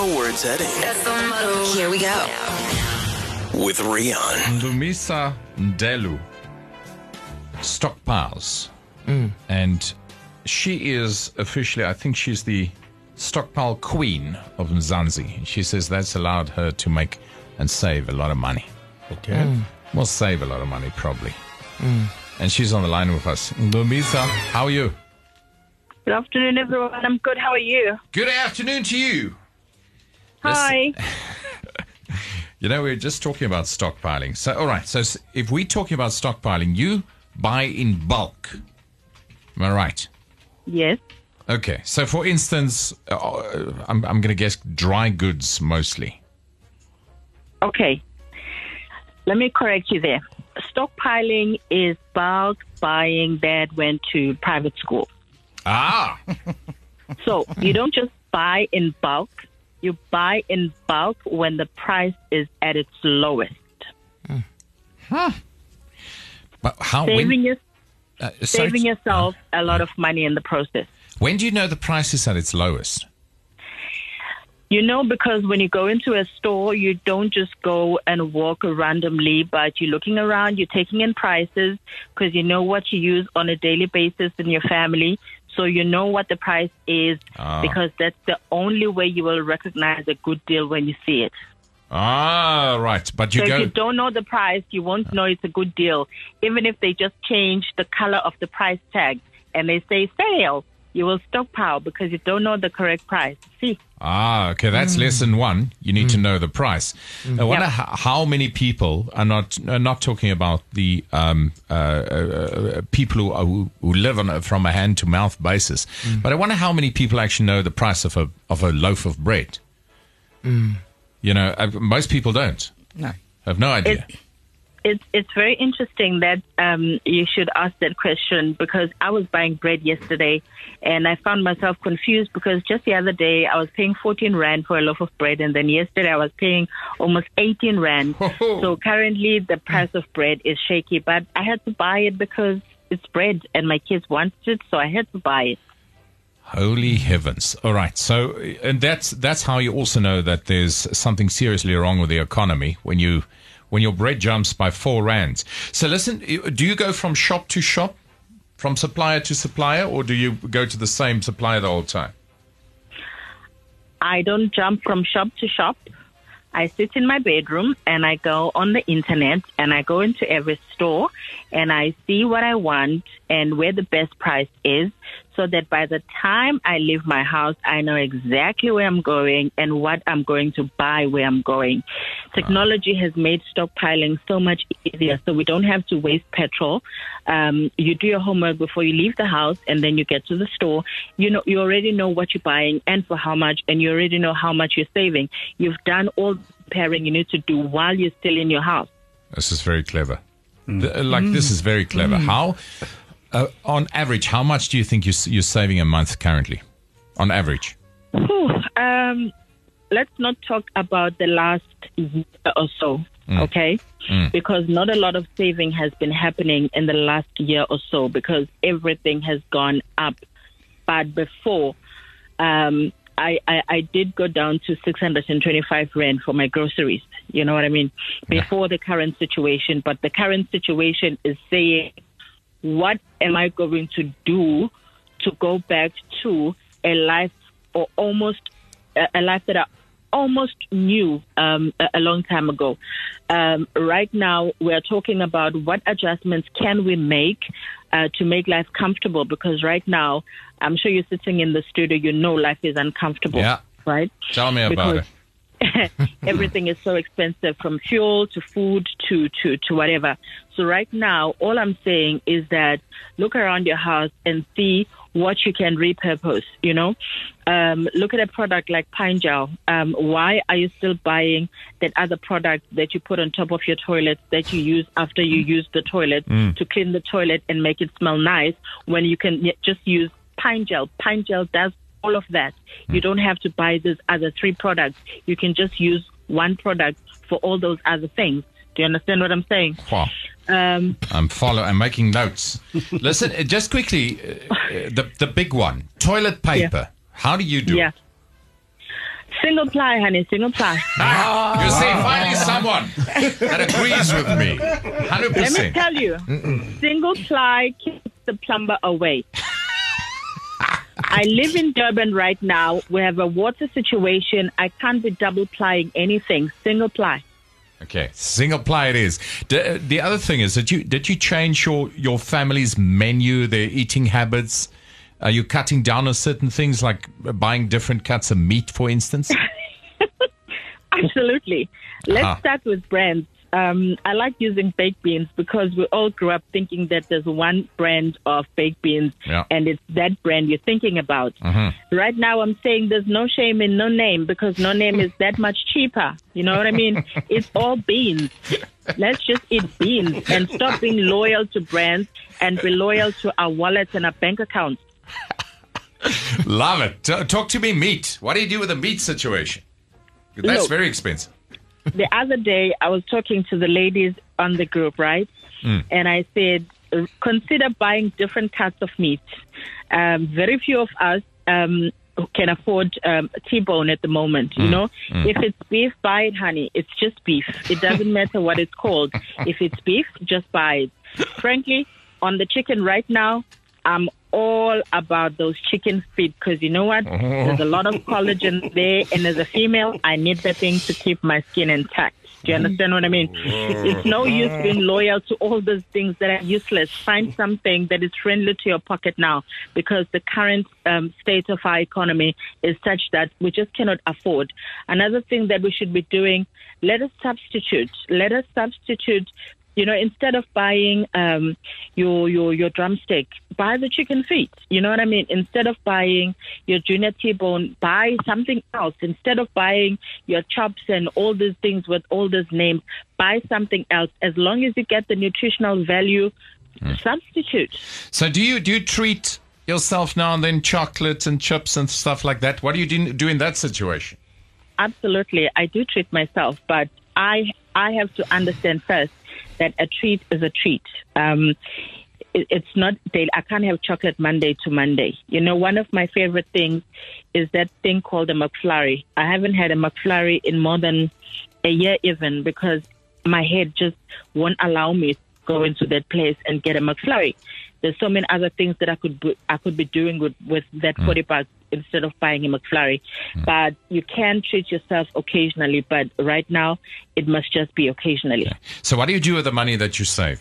know where it's heading Here we go. with Rian. Ncumisa Ndelu stockpiles. Mm. And she is officially, I think she's the stockpile queen of Mzansi. She says that's allowed her to make and save a lot of money. Okay. Mm. Mm. Well, save a lot of money, probably. And she's on the line with us. Ncumisa, how are you? Good afternoon, everyone. I'm good. How are you? Good afternoon to you. Hi. You know, we are just talking about stockpiling. So, all right. So, if we're talking about stockpiling, you buy in bulk. Am I right? Yes. Okay. So, for instance, uh, I'm, I'm going to guess dry goods mostly. Okay. Let me correct you there. Stockpiling is bulk buying that went to private school. Ah, So you don't just buy in bulk. You buy in bulk when the price is at its lowest. Huh. But how? Saving, When, your, uh, sorry, saving yourself a lot of money in the process. when do you know the price is at its lowest? You know, because when you go into a store, you don't just go and walk randomly, but you're looking around, you're taking in prices because you know what you use on a daily basis in your family. So you know what the price is Ah. because that's the only way you will recognize a good deal when you see it. Ah, right. But you so go. if you don't know the price, you won't know it's a good deal. Even if they just change the color of the price tag and they say sale, you will stockpile because you don't know the correct price. See? Ah, okay, that's lesson one. You need to know the price. I wonder Yep. ho- how many people are not are not talking about the um, uh, uh, uh, people who, are, who who live on a, from a hand to mouth basis, but I wonder how many people actually know the price of a of a loaf of bread. You know, uh, most people don't. No. I have no idea. It's it's it's very interesting that um, you should ask that question because I was buying bread yesterday and I found myself confused because just the other day I was paying 14 rand for a loaf of bread and then yesterday I was paying almost 18 rand. so currently the price of bread is shaky, but I had to buy it because it's bread and my kids wanted it, so I had to buy it. Holy heavens! All right, so and that's that's how you also know that there's something seriously wrong with the economy when you when your bread jumps by four rands. So listen, do you go from shop to shop, from supplier to supplier, or do you go to the same supplier the whole time? I don't jump from shop to shop. I sit in my bedroom and I go on the internet and I go into every store and I see what I want and where the best price is so that by the time I leave my house, I know exactly where I'm going and what I'm going to buy where I'm going. Technology has made stockpiling so much easier so we don't have to waste petrol. Um, you do your homework before you leave the house and then you get to the store. You know, you already know what you're buying and for how much and you already know how much you're saving. You've done all the preparing you need to do while you're still in your house. This is very clever. Mm. Th- like this mm. is very clever. Mm. How, uh, on average, how much do you think you, you're saving a month currently? On average, um, let's not talk about the last year or so, okay? Because not a lot of saving has been happening in the last year or so because everything has gone up. But before, um, I, I, I did go down to 625 rand for my groceries. You know what I mean? Before the current situation. But the current situation is saying, what am I going to do to go back to a life or almost a, life that I almost knew um, a, a long time ago. Um, right now, we're talking about what adjustments can we make uh, to make life comfortable. Because right now, I'm sure you're sitting in the studio, you know life is uncomfortable. Yeah. Right. tell me about Because- it. everything is so expensive from fuel to food to, to, to whatever. So right now, all I'm saying is that look around your house and see what you can repurpose, you know. Um, look at a product like Pine Gel. Um, why are you still buying that other product that you put on top of your toilet that you use after you use the toilet to clean the toilet and make it smell nice when you can just use Pine Gel? Pine Gel does all of that. You don't have to buy these other three products. You can just use one product for all those other things. Do you understand what I'm saying? Wow. Um, I'm follow. I'm making notes. Listen, uh, just quickly, uh, uh, the the big one, toilet paper. How do you do yeah. it? Single ply, honey, single ply. Ah, you see, finally someone that agrees with me. Let me 100%. tell you, single ply keeps the plumber away. I live in Durban right now. We have a water situation. I can't be double plying anything. Single ply. Okay, single ply it is. The, the other thing is that you did you change your your family's menu, their eating habits? Are you cutting down on certain things like buying different cuts of meat, for instance? Absolutely. Let's Ah. start with brands. Um, I like using baked beans because we all grew up thinking that there's one brand of baked beans Yeah. and it's that brand you're thinking about. Right now, I'm saying there's no shame in no name because no name is that much cheaper. You know what I mean? it's all beans. Let's just eat beans and stop being loyal to brands and be loyal to our wallets and our bank accounts. Love it. T- talk to me, meat. What do you do with the meat situation? That's Look. very expensive. The other day I was talking to the ladies on the group, right? And I said, consider buying different cuts of meat. Um, very few of us um, can afford um, T-bone at the moment. You know, if it's beef, buy it, honey. It's just beef. It doesn't matter what it's called. If it's beef, just buy it. Frankly, on the chicken right now, I'm all about those chicken feet because you know what? There's a lot of collagen there, and as a female, I need that thing to keep my skin intact. Do you understand what I mean? It's no use being loyal to all those things that are useless. Find something that is friendly to your pocket now because the current um, state of our economy is such that we just cannot afford. Another thing that we should be doing, let us substitute. Let us substitute you know, instead of buying um, your your your drumstick, buy the chicken feet. You know what I mean? Instead of buying your junior T-bone, buy something else. Instead of buying your chops and all these things with all these names, buy something else. As long as you get the nutritional value, substitute. So do you do you treat yourself now and then chocolates and chips and stuff like that? What do you do, do in that situation? Absolutely, I do treat myself, but I I have to understand first that a treat is a treat. Um, it, it's not daily. I can't have chocolate Monday to Monday. You know, one of my favorite things is that thing called a McFlurry. I haven't had a McFlurry in more than a year, even because my head just won't allow me to go into that place and get a McFlurry. There's so many other things that I could be, I could be doing with with that mm. forty bucks instead of buying a McFlurry. Mm. But you can treat yourself occasionally. But right now, it must just be occasionally. So what do you do with the money that you save?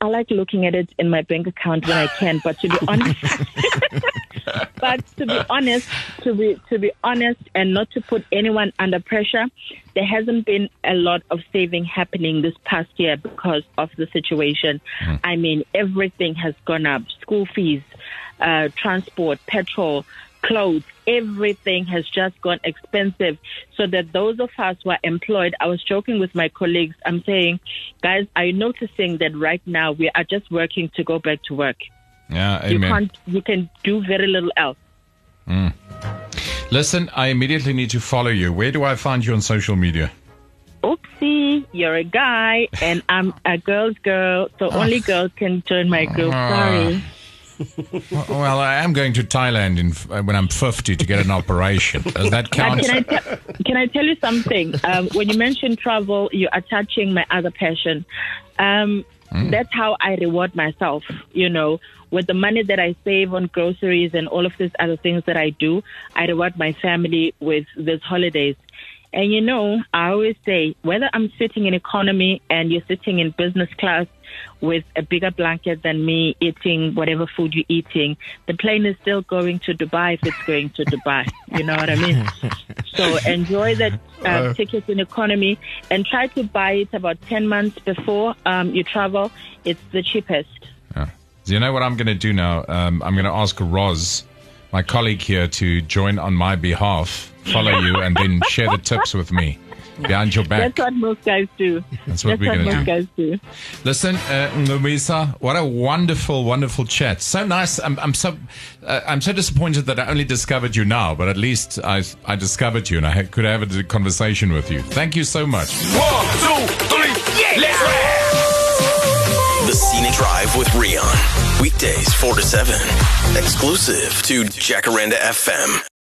I like looking at it in my bank account when I can, but to be honest, but to be honest, to be to be honest, and not to put anyone under pressure, there hasn't been a lot of saving happening this past year because of the situation. I mean, everything has gone up: school fees, uh, transport, petrol, clothes, everything has just gone expensive. So that those of us who are employed, I was joking with my colleagues. I'm saying, guys, are you noticing that right now we are just working to go back to work? Yeah, You can't, you can do very little else. Hmm. Listen, I immediately need to follow you. Where do I find you on social media? Oopsie, you're a guy and I'm a girl's girl, so ah. only girls can join my group. Sorry. Ah. Well, I am going to Thailand in, uh, when I'm 50 to get an operation. Does that count? can I, te- can I tell you something? Um, when you mention travel, you are touching my other passion. Um, That's how I reward myself, you know, with the money that I save on groceries and all of these other things that I do. I reward my family with these holidays. And you know, I always say whether I'm sitting in economy and you're sitting in business class with a bigger blanket than me eating whatever food you're eating, the plane is still going to Dubai if it's going to Dubai. You know what I mean? So enjoy that uh, ticket in economy and try to buy it about 10 months before um, you travel. It's the cheapest. Yeah. So you know what I'm going to do now? Um, I'm going to ask Roz, my colleague here, to join on my behalf, follow you, and then share the tips with me behind your back. That's what most guys do. That's what we're what gonna most do. guys do. Listen, uh, Ncumisa, what a wonderful, wonderful chat. So nice. I'm, I'm so, uh, I'm so disappointed that I only discovered you now, but at least I, I discovered you and I could have a conversation with you. Thank you so much. One, two, three, let's rap! The Scenic Drive with Rian. Weekdays 4 to 7. Exclusive to Jacaranda FM.